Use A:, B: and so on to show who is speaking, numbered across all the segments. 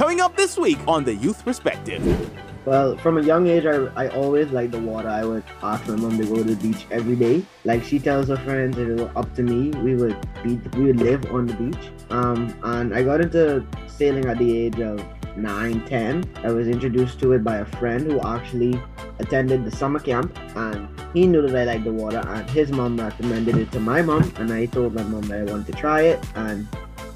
A: coming up this week on The Youth Perspective.
B: Well, from a young age, I, I always liked the water. I would ask my mom to go to the beach every day. Like she tells her friends, it was up to me. We would be, we would live on the beach. Um, and I got into sailing at the age of nine, ten. I was introduced to it by a friend who actually attended the summer camp, and he knew that I liked the water. And his mom recommended it to my mom, and I told my mom that I wanted to try it, and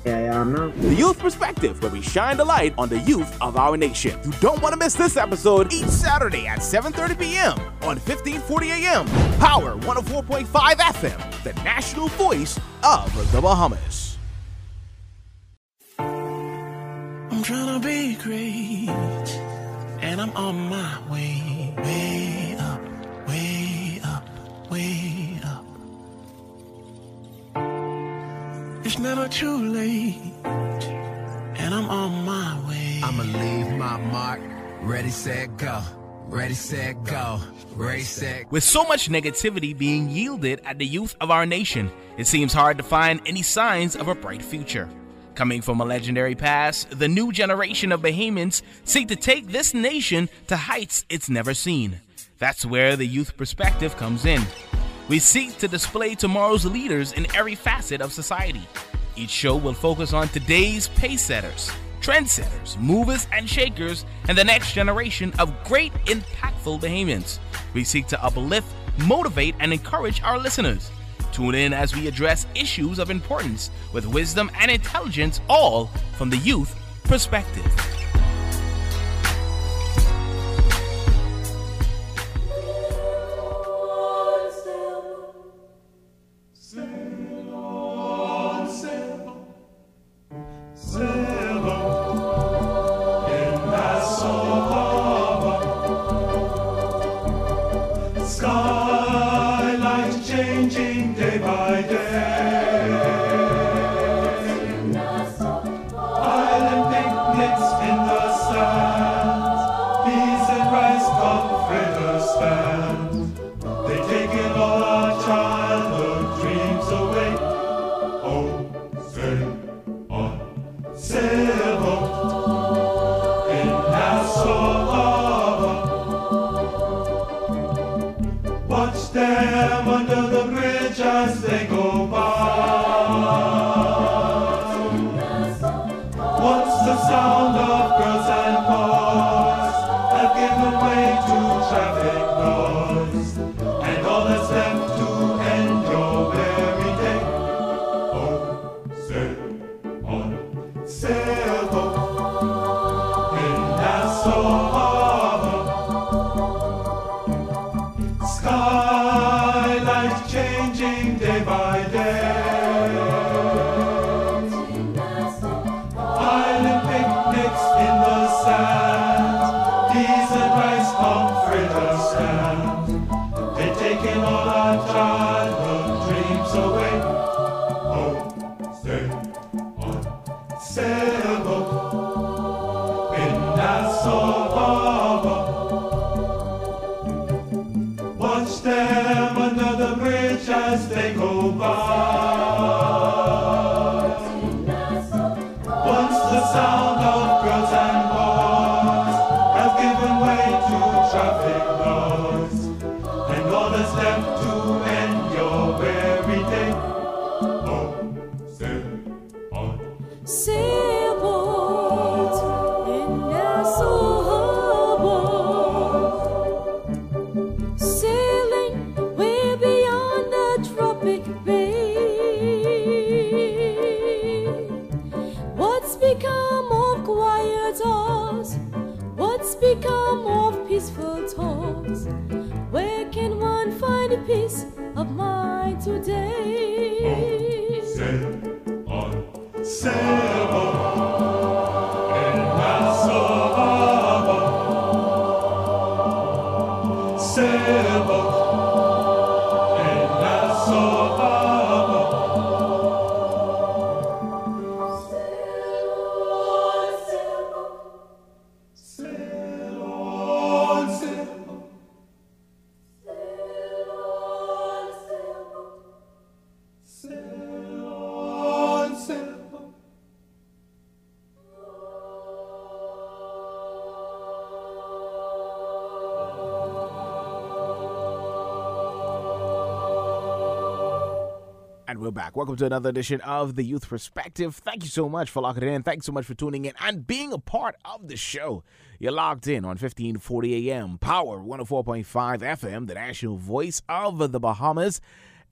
B: here I am now.
A: The Youth Perspective, where we shine the light on the youth of our nation. You don't want to miss this episode each Saturday at 7:30 p.m. on 1540 a.m. Power 104.5 FM, the national voice of the Bahamas.
C: I'm trying to be great, and I'm on my way, way up, way up, way never too late, and I'm on my way.
D: I'ma leave my mark. Ready, set, go. Ready, set, go. Ready, set.
E: With so much negativity being yielded at the youth of our nation, it seems hard to find any signs of a bright future. Coming from a legendary past, the new generation of Bahamians seek to take this nation to heights it's never seen. That's where the youth perspective comes in. We seek to display tomorrow's leaders in every facet of society. Each show will focus on today's pace setters, trendsetters, movers and shakers, and the next generation of great, impactful Bahamians. We seek to uplift, motivate, and encourage our listeners. Tune in as we address issues of importance with wisdom and intelligence, all from the youth perspective.
F: And
A: we're back. Welcome to another edition of the Youth Perspective. Thank you so much for locking in. Thanks so much for tuning in and being a part of the show. You're locked in on 1540 AM, Power 104.5 FM, the national voice of the Bahamas,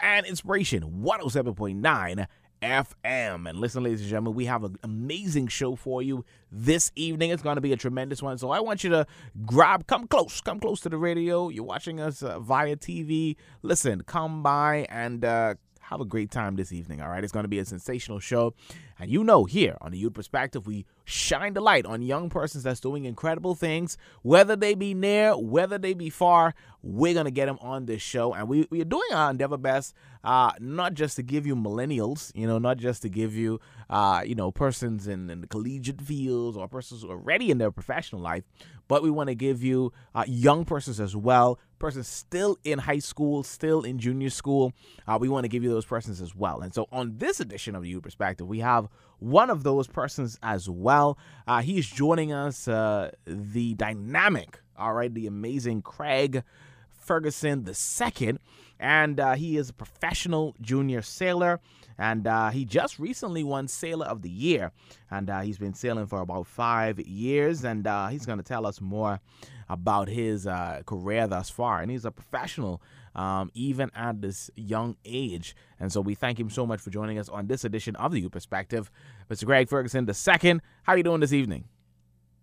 A: and Inspiration 107.9 FM. And listen, ladies and gentlemen, we have an amazing show for you this evening. It's going to be a tremendous one. So I want you to grab, come close, come close to the radio. You're watching us uh, via TV. Listen, come by and uh, have a great time this evening. All right, it's going to be a sensational show, and you know, here on the Youth Perspective, we shine the light on young persons that's doing incredible things, whether they be near, whether they be far. We're gonna get them on this show, and we we are doing our endeavor best, uh, not just to give you millennials, you know, not just to give you, uh, you know, persons in, in the collegiate fields or persons already in their professional life, but we want to give you uh, young persons as well, persons still in high school, still in junior school. Uh, we want to give you those persons as well. And so on this edition of the Youth Perspective, we have one of those persons as well. Uh, he's joining us, uh, the dynamic, all right, the amazing Craig Ferguson II, and uh, he is a professional junior sailor. And uh, he just recently won Sailor of the Year, and uh, he's been sailing for about five years. And uh, he's going to tell us more about his uh, career thus far. And he's a professional um, even at this young age. And so we thank him so much for joining us on this edition of the Youth Perspective. Mr. Craig Ferguson II, how are you doing this evening?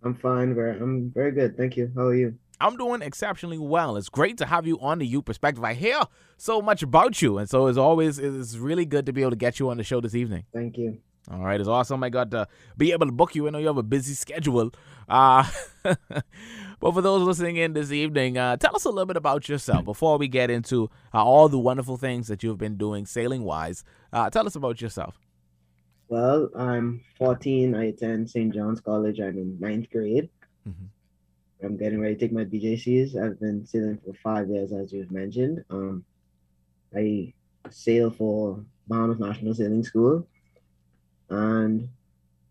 B: I'm fine. Very, I'm very good. Thank you. How are you?
A: I'm doing exceptionally well. It's great to have you on the Youth Perspective. I hear so much about you, and so as always it's really good to be able to get you on the show this evening.
B: Thank you.
A: All right, it's awesome. I got to be able to book you. I know you have a busy schedule. Uh, but for those listening in this evening, uh, tell us a little bit about yourself before we get into uh, all the wonderful things that you've been doing sailing wise. Uh, tell us about yourself.
B: Well, I'm 14. I attend St. John's College. I'm in ninth grade.
A: Mhm.
B: I'm getting ready to take my BJCs. I've been sailing for five years, as you've mentioned. Um, I sail for Bahamas National Sailing School, and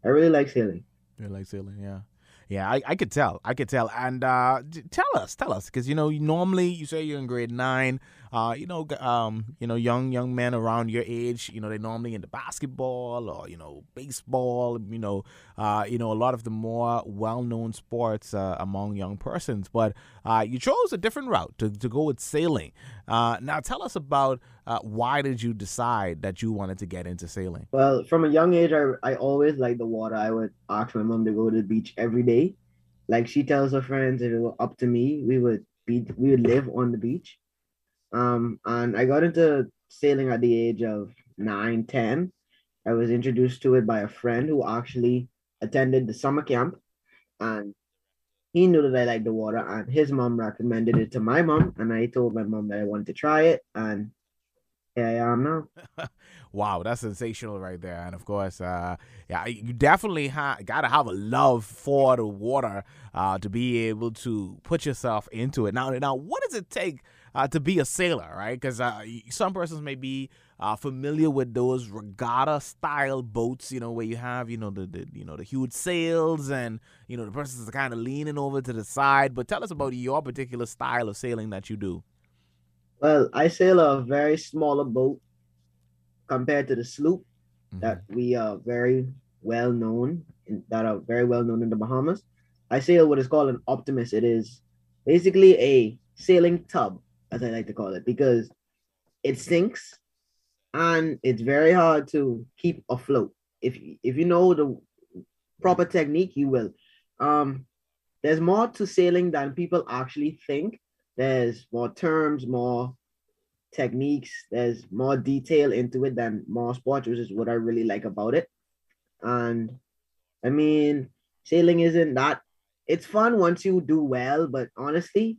B: I really like sailing.
A: You like sailing, yeah. Yeah, I, I could tell. I could tell. And uh, tell us, tell us, because you know, normally you say you're in grade nine. Uh, you know, um, you know, young young men around your age, you know, they're normally into basketball or you know, baseball. You know, uh, you know, a lot of the more well-known sports uh, among young persons. But uh, you chose a different route to, to go with sailing. Uh, now, tell us about uh, why did you decide that you wanted to get into sailing?
B: Well, from a young age, I, I always liked the water. I would ask my mom to go to the beach every day. Like she tells her friends, if it were up to me, we would be we would live on the beach. Um, and I got into sailing at the age of nine, ten. I was introduced to it by a friend who actually attended the summer camp, and he knew that I liked the water, and his mom recommended it to my mom, and I told my mom that I wanted to try it, and here I am now.
A: Wow, that's sensational right there. And of course, uh, yeah, you definitely ha- got to have a love for the water uh, to be able to put yourself into it. Now, now, what does it take uh, to be a sailor, right? Because uh, some persons may be uh, familiar with those regatta style boats, you know, where you have, you know, the, the you know the huge sails and you know the persons kind of leaning over to the side. But tell us about your particular style of sailing that you do.
B: Well, I sail a very smaller boat compared to the sloop that we are very well known in, that are very well known in the Bahamas. I sail what is called an optimist. It is basically a sailing tub, as I like to call it, because it sinks and it's very hard to keep afloat. If if you know the proper technique, you will. Um, there's more to sailing than people actually think. There's more terms, more techniques. There's more detail into it than more sports, which is what I really like about it. And I mean, sailing isn't that. It's fun once you do well, but honestly,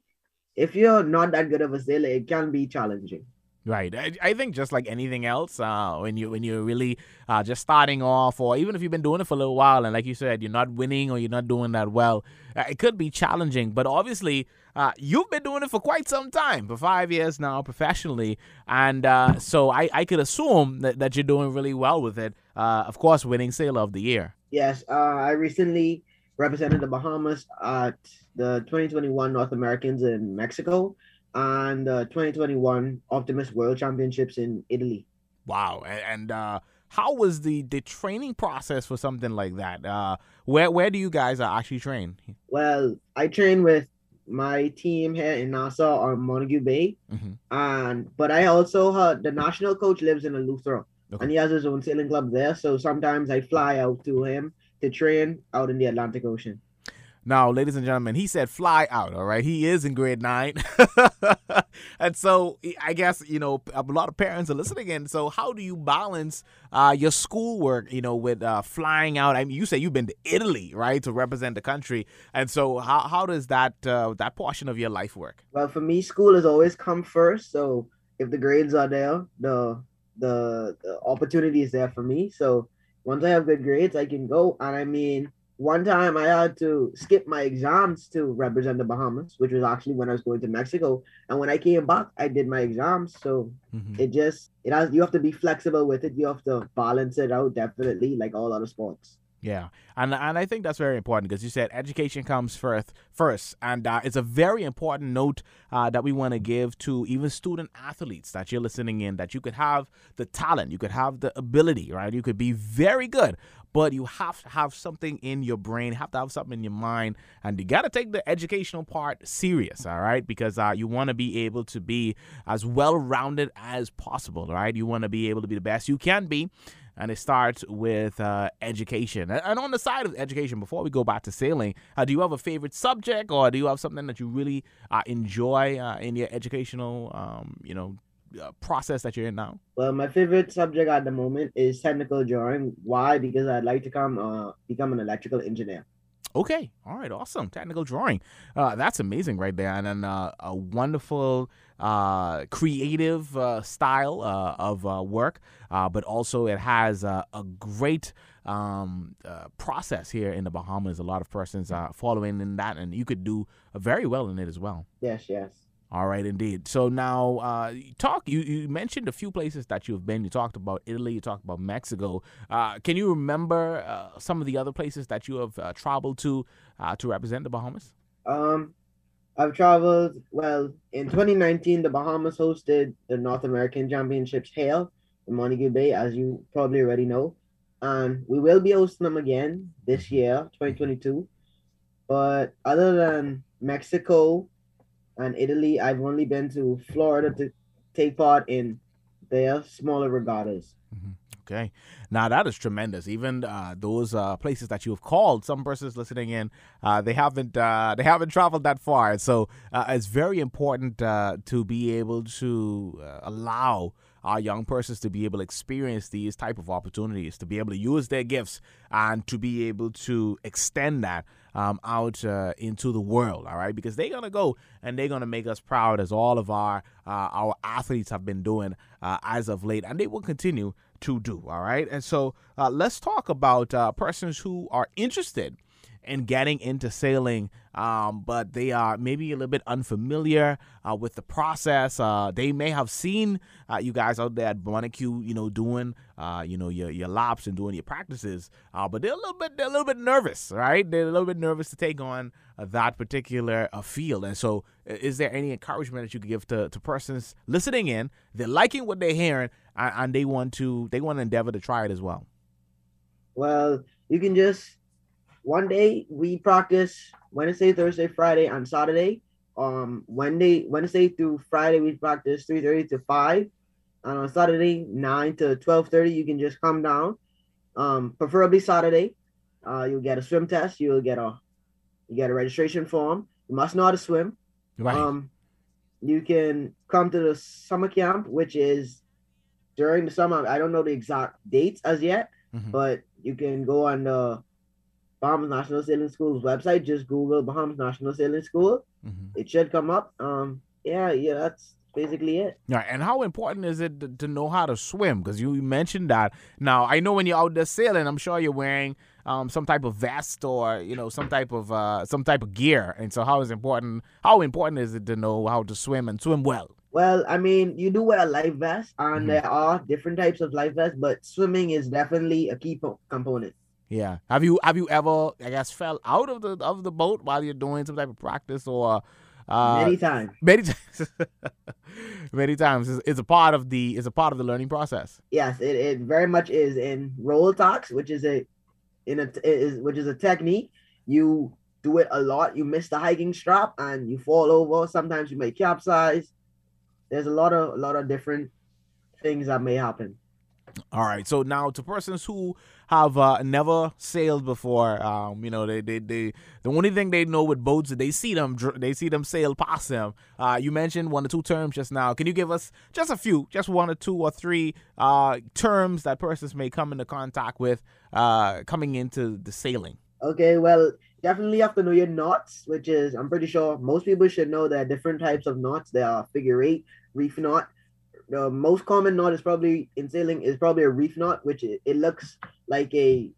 B: if you're not that good of a sailor, it can be challenging.
A: Right. I, I think just like anything else, uh, when you when you're really uh, just starting off, or even if you've been doing it for a little while, and like you said, you're not winning or you're not doing that well, uh, it could be challenging. But obviously, uh, you've been doing it for quite some time, for five years now, professionally, and uh, so I, I could assume that, that you're doing really well with it. Uh, of course, winning Sailor of the Year.
B: Yes, uh, I recently represented the Bahamas at the 2021 North Americans in Mexico and the 2021 Optimist World Championships in Italy.
A: Wow. And, uh, how was the the training process for something like that? Uh, where where do you guys actually train?
B: Well, I train with my team here in Nassau or Montague Bay,
A: Mhm.
B: and but I also had the national coach lives in Eleuthera,
A: Okay.
B: and he has his own sailing club there. So sometimes I fly out to him to train out in the Atlantic Ocean.
A: Now, ladies and gentlemen, he said fly out, all right? He is in grade nine. and so I guess, you know, a lot of parents are listening in. So how do you balance uh, your schoolwork, you know, with uh, flying out? I mean, you say you've been to Italy, right, to represent the country. And so how, how does that uh, that portion of your life work?
B: Well, for me, school has always come first. So if the grades are there, the the, the opportunity is there for me. So once I have good grades, I can go. And I mean, one time I had to skip my exams to represent the Bahamas, which was actually when I was going to Mexico. And when I came back, I did my exams. So
A: Mhm.
B: it just it has you have to be flexible with it. You have to balance it out definitely, like all other sports.
A: Yeah, and and I think that's very important because you said education comes first, first, and uh, it's a very important note uh, that we want to give to even student athletes that you're listening in. That you could have the talent, you could have the ability, right? You could be very good, but you have to have something in your brain, have to have something in your mind, and you got to take the educational part serious, all right? Because uh, you want to be able to be as well rounded as possible, right? You want to be able to be the best you can be and it starts with uh, education. And- on the side of education, before we go back to sailing, uh, do you have a favorite subject, or do you have something that you really uh, enjoy uh, in your educational, um, you know, uh, process that you're in now?
B: Well, my favorite subject at the moment is technical drawing. Why? Because I'd like to come uh, become an electrical engineer.
A: Okay, all right, awesome. Technical drawing, uh, that's amazing right there, and then uh, a wonderful, uh, creative uh, style uh, of uh, work, but also it has a great um, process here in the Bahamas. A lot of persons uh, following in that, and you could do very well in it as well.
B: Yes, yes.
A: All right, indeed. So now, uh, talk. You, you mentioned a few places that you've been. You talked about Italy. You talked about Mexico. Uh, can you remember uh, some of the other places that you have uh, traveled to uh, to represent the Bahamas?
B: Um, I've traveled. Well, in 2019, the Bahamas hosted the North American Championships Hail in Montague Bay, as you probably already know, and we will be hosting them again this year, 2022. But other than Mexico and Italy, I've only been to Florida to take part in their smaller regattas.
A: Okay. Now that is tremendous. Even uh, those uh, places that you have called, some persons listening in, uh, they haven't uh, they haven't traveled that far. So uh, it's very important uh, to be able to allow our young persons to be able to experience these type of opportunities, to be able to use their gifts, and to be able to extend that um, out uh, into the world. All right, because they're gonna go and they're gonna make us proud, as all of our uh, our athletes have been doing uh, as of late, and they will continue to do. All right. And so uh, let's talk about uh, persons who are interested in getting into sailing, um, but they are maybe a little bit unfamiliar uh, with the process. Uh, they may have seen uh, you guys out there at Montague, you know, doing, uh, you know, your, your laps and doing your practices, uh, but they're a little bit, they're a little bit nervous, right? They're a little bit nervous to take on uh, that particular field. And so, is there any encouragement that you could give to, to persons listening in? They're liking what they're hearing, and, and they want to, they want to endeavor to try it as well.
B: Well, you can just one day we practice Wednesday, Thursday, Friday, and Saturday. Um, Wednesday, Wednesday through Friday we practice three thirty to five, and on Saturday nine to twelve thirty you can just come down. Um, preferably Saturday. Uh, you'll get a swim test. You'll get a you get a registration form. You must know how to swim.
A: Right.
B: Um, you can come to the summer camp, which is during the summer. I don't know the exact dates as yet,
A: Mhm.
B: but you can go on the Bahamas National Sailing School's website. Just Google Bahamas National Sailing School.
A: Mhm.
B: It should come up. Um, yeah, yeah, that's basically it.
A: Yeah, and how important is it to, to know how to swim? Because you mentioned that. Now, I know when you're out there sailing, I'm sure you're wearing um, some type of vest or you know some type of uh, some type of gear. And so, how is important? How important is it to know how to swim and swim well?
B: Well, I mean, you do wear a life vest, and
A: Mhm.
B: there are different types of life vests, but swimming is definitely a key po- component.
A: Yeah. Have you have you ever I guess fell out of the of the boat while you're doing some type of practice or Uh,
B: Many times.
A: many times, many times is a part of the is a part of the learning process.
B: Yes, it, it very much is in roll tacks, which is a in a is which is a technique. You do it a lot. You miss the hiking strap and you fall over. Sometimes you may capsize. There's a lot of a lot of different things that may happen.
A: All right. So now to persons who have uh, never sailed before, um, you know, they, they, they, the only thing they know with boats is they see them, they see them sail past them. Uh, you mentioned one or two terms just now. Can you give us just a few, just one or two or three uh, terms that persons may come into contact with uh, coming into the sailing?
B: Okay, well, definitely have to know your knots, which is I'm pretty sure most people should know there are different types of knots. There are figure eight, reef knot. The most common knot is probably in sailing is probably a reef knot, which it, it looks like a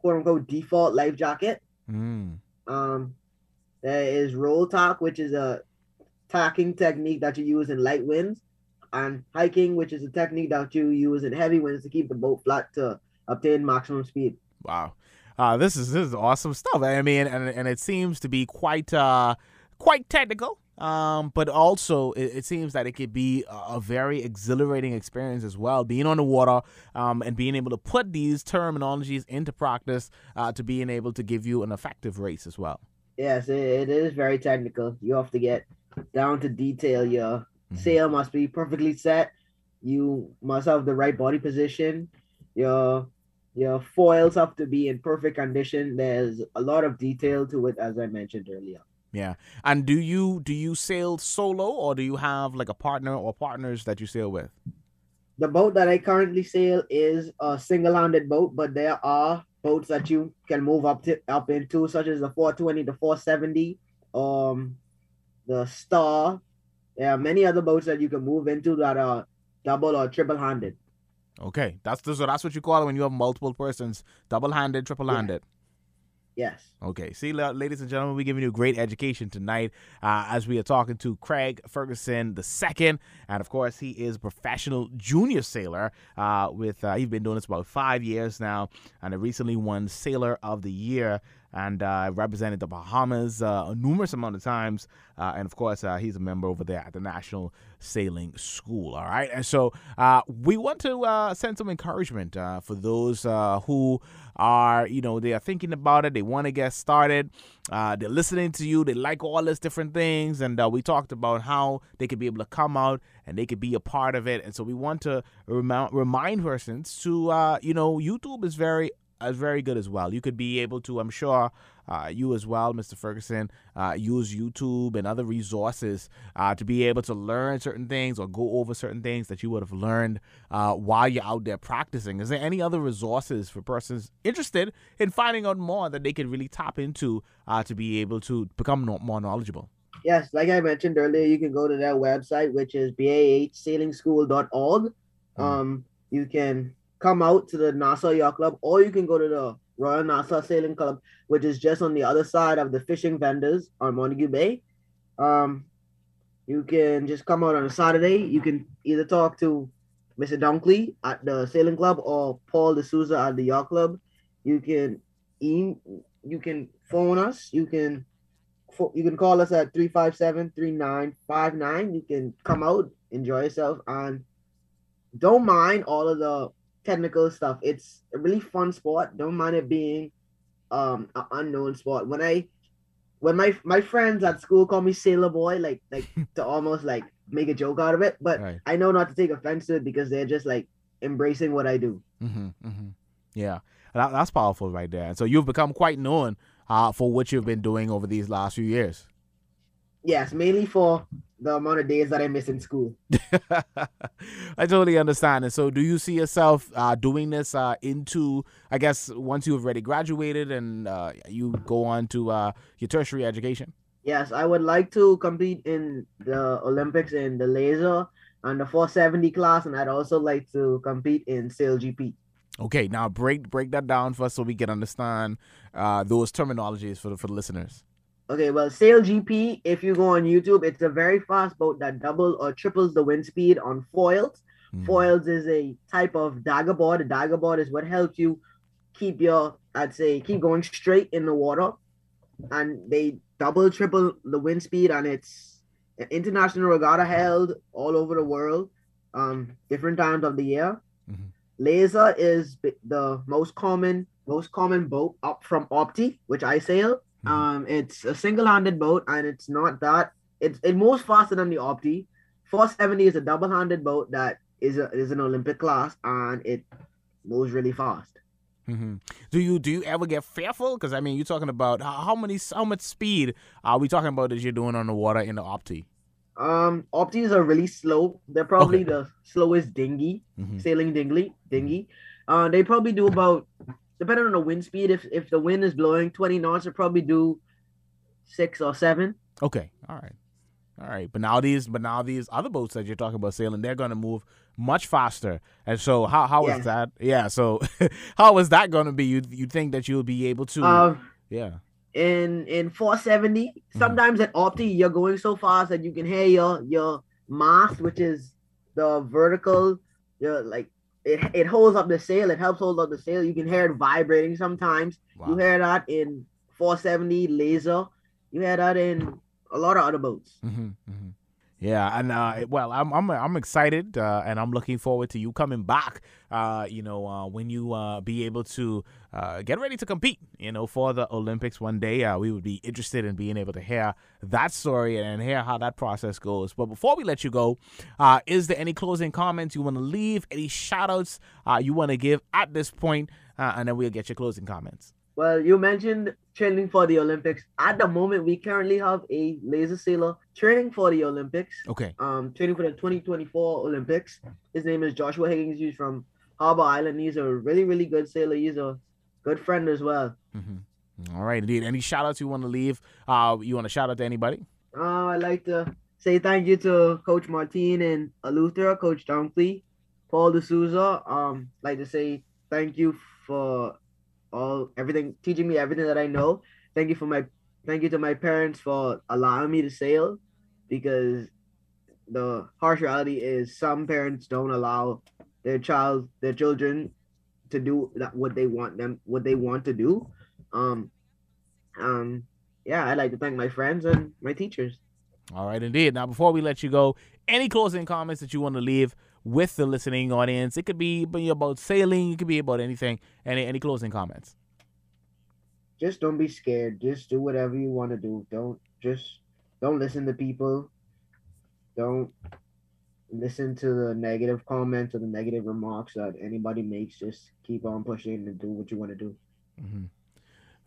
B: quote unquote default life jacket.
A: Mm.
B: Um, there is roll tack, which is a tacking technique that you use in light winds, and hiking, which is a technique that you use in heavy winds to keep the boat flat to obtain maximum speed.
A: Wow. Uh, this is this is awesome stuff. I mean, and and it seems to be quite uh quite technical. Um, but also it, it seems that it could be a, a very exhilarating experience as well, being on the water, um, and being able to put these terminologies into practice, uh, to being able to give you an effective race as well.
B: Yes, it, it is very technical. You have to get down to detail. Your
A: Mhm.
B: sail must be perfectly set. You must have the right body position. Your your foils have to be in perfect condition. There's a lot of detail to it, as I mentioned earlier.
A: Yeah. And do you do you sail solo or do you have like a partner or partners that you sail with?
B: The boat that I currently sail is a single-handed boat, but there are boats that you can move up to up into, such as the 420, the 470, um, the Star. There are many other boats that you can move into that are double or triple-handed.
A: Okay, that's the, so that's what you call it when you have multiple persons, double-handed, triple-handed.
B: Yes.
A: Okay, see, ladies and gentlemen, we're giving you a great education tonight uh, as we are talking to Craig Ferguson the second, and of course, he is professional junior sailor. Uh, with uh, he's been doing this about five years now, and recently won Sailor of the Year and uh, represented the Bahamas uh, a numerous amount of times. Uh, and of course, uh, he's a member over there at the National Sailing School. All right, and so uh, we want to uh, send some encouragement for those who are, you know, they are thinking about it. They want to get started. They're listening to you. They like all these different things, and we talked about how they could be able to come out and they could be a part of it. And so we want to remi- remind persons to, you know, YouTube is very is very good as well. You could be able to, I'm sure, uh, you as well, Mr. Ferguson, uh, use YouTube and other resources uh, to be able to learn certain things or go over certain things that you would have learned uh, while you're out there practicing. Is there any other resources for persons interested in finding out more that they can really tap into uh, to be able to become no- more knowledgeable?
B: Yes, like I mentioned earlier, you can go to their website, which is bahsailingschool.org.
A: Mm.
B: Um, you can come out to the Nassau Yacht Club, or you can go to the Royal Nassau Sailing Club, which is just on the other side of the fishing vendors on Montague Bay. Um, you can just come out on a Saturday. You can either talk to Mr. Dunkley at the Sailing Club or Paul D'Souza at the Yacht Club. You can e- you can phone us. You can you can call us at 357-3959. You can come out, enjoy yourself, and don't mind all of the technical stuff. It's a really fun sport. Don't mind it being um an unknown sport. When I when my my friends at school call me Sailor Boy, like like to almost like make a joke out of it, but
A: Right.
B: I know not to take offense to it because they're just like embracing what I do.
A: Mm-hmm, mm-hmm. Yeah, that, that's powerful right there. And so you've become quite known uh, for what you've been doing over these last few years.
B: Yes, mainly for the amount of days that I miss in school.
A: I totally understand. And so, do you see yourself uh, doing this uh, into, I guess, once you've already graduated and uh, you go on to uh, your tertiary education?
B: Yes, I would like to compete in the Olympics in the laser and the 470 class, and I'd also like to compete in Sail GP.
A: Okay, now break break that down for us so we can understand uh, those terminologies for the, for the listeners.
B: Okay, well, Sail GP, if you go on YouTube, it's a very fast boat that doubles or triples the wind speed on foils.
A: Mhm.
B: Foils is a type of dagger board. A dagger board is what helps you keep your, I'd say, keep going straight in the water. And they double, triple the wind speed, and it's an international regatta held all over the world, um, different times of the year.
A: Mhm.
B: Laser is the most common, most common boat up from Opti, which I sail.
A: Mhm.
B: Um, it's a single-handed boat, and it's not that it's it moves faster than the Opti. 470 is a double-handed boat that is a, is an Olympic class, and it moves really fast.
A: Mm-hmm. Do you do you ever get fearful? Because I mean, you're talking about how, many how much speed are we talking about that you're doing on the water in the Opti?
B: Um, Optis are really slow. They're probably
A: Okay.
B: the slowest dinghy,
A: Mhm.
B: sailing dinghy. Dinghy. Uh, they probably do about, depending on the wind speed. If if the wind is blowing 20 knots, they probably do six or seven.
A: Okay, all right, all right. But now these, but now these other boats that you're talking about sailing, they're going to move much faster. And so, how how is
B: Yeah.
A: that? Yeah. So, how is that going to be? You you think that you'll be able to?
B: Uh,
A: yeah.
B: in in 470,
A: Mm-hmm.
B: sometimes at Opti, you're going so fast that you can hear your your mast, which is the vertical. Your like it it holds up the sail. It helps hold up the sail. You can hear it vibrating sometimes. You hear that in 470 laser. You hear that in a lot of other boats.
A: hmm hmm Yeah, and uh, well, I'm I'm I'm excited, uh, and I'm looking forward to you coming back. Uh, you know, uh, when you uh, be able to uh, get ready to compete, you know, for the Olympics one day, uh, we would be interested in being able to hear that story and hear how that process goes. But before we let you go, uh, is there any closing comments you want to leave? Any shout outs uh, you want to give at this point? Uh, and then we'll get your closing comments.
B: Well, you mentioned training for the Olympics. At the moment, we currently have a laser sailor training for the Olympics.
A: Okay.
B: Um, training for the 2024 Olympics. His name is Joshua Higgins. He's from Harbor Island. He's a really, really good sailor. He's a good friend as well.
A: hmm All right, indeed. Any shout outs you want to leave? Uh, you want to shout out to anybody?
B: Uh, I'd like to say thank you to Coach Martin and Luther, Coach Dunkley, Paul D'Souza. Um, like to say thank you for all everything, teaching me everything that I know. Thank you for my thank you to my parents for allowing me to sail, because the harsh reality is some parents don't allow their child, their children, to do that what they want them what they want to do. Um, um, yeah, I'd like to thank my friends and my teachers.
A: All right, indeed. Now, before we let you go, any closing comments that you want to leave with the listening audience? It could be about sailing. It could be about anything. Any any closing comments?
B: Just don't be scared. Just do whatever you want to do. Don't just don't listen to people. Don't listen to the negative comments or the negative remarks that anybody makes. Just keep on pushing and do what you want to do.
A: hmm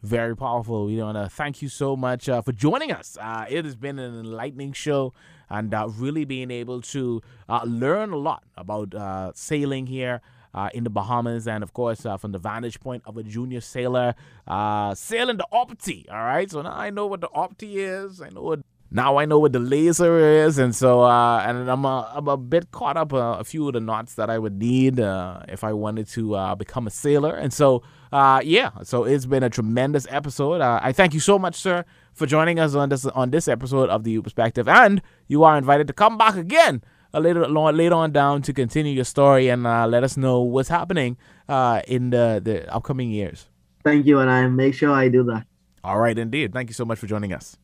A: Very powerful. We want to thank you so much uh, for joining us. Uh, it has been an enlightening show and uh, really being able to uh, learn a lot about uh, sailing here. Uh, in the Bahamas, and of course, uh, from the vantage point of a junior sailor, uh, sailing the Opti. All right, so now I know what the Opti is. I know what now I know what the laser is, and so uh, and I'm a, I'm a bit caught up uh, a few of the knots that I would need uh, if I wanted to uh, become a sailor, and so uh, yeah, so it's been a tremendous episode. Uh, I thank you so much, sir, for joining us on this on this episode of the Youth Perspective, and you are invited to come back again a later later on down to continue your story and uh, let us know what's happening uh, in the the upcoming years.
B: Thank you, and I make sure I do that.
A: All right, indeed. Thank you so much for joining us.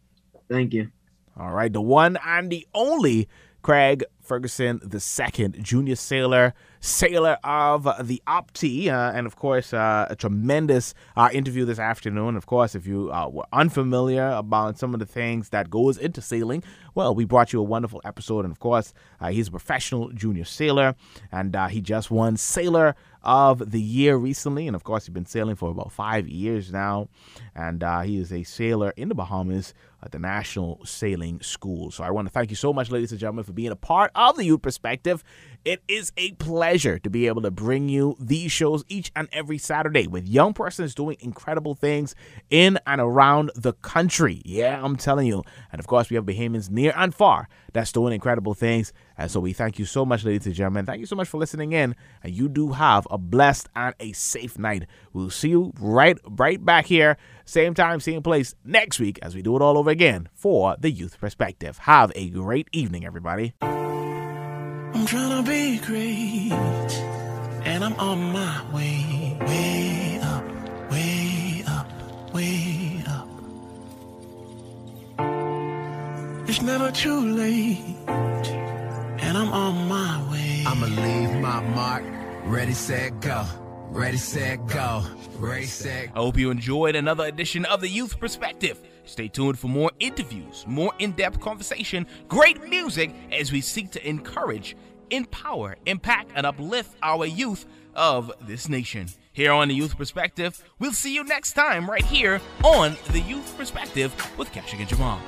B: Thank you.
A: All right, the one and the only Craig Ferguson the second, junior sailor, sailor of the Opti, uh, and of course, uh, a tremendous uh, interview this afternoon. Of course, if you uh, were unfamiliar about some of the things that goes into sailing, well, we brought you a wonderful episode. And of course, uh, he's a professional junior sailor, and uh, he just won Sailor of the Year recently. And of course, he's been sailing for about five years now, and uh, he is a sailor in the Bahamas at the National Sailing School. So I want to thank you so much, ladies and gentlemen, for being a part of the Youth Perspective. It is a pleasure to be able to bring you these shows each and every Saturday with young persons doing incredible things in and around the country. Yeah, I'm telling you. And of course, we have Bahamians near and far that's doing incredible things. And so we thank you so much, ladies and gentlemen. Thank you so much for listening in. And you do have a blessed and a safe night. We'll see you right right back here, same time, same place next week as we do it all over again for the Youth Perspective. Have a great evening, everybody.
C: I'm trying to be great, and I'm on my way, way up, way up, way up.
G: It's never too late, and I'm on my way.
C: I'ma leave my mark. Ready, set, go. Ready, set, go. Ready, set,
A: I hope you enjoyed another edition of the Youth Perspective. Stay tuned for more interviews, more in depth conversation, great music as we seek to encourage, empower, impact, and uplift our youth of this nation. Here on the Youth Perspective, we'll see you next time right here on the Youth Perspective with Keshik and Jamal.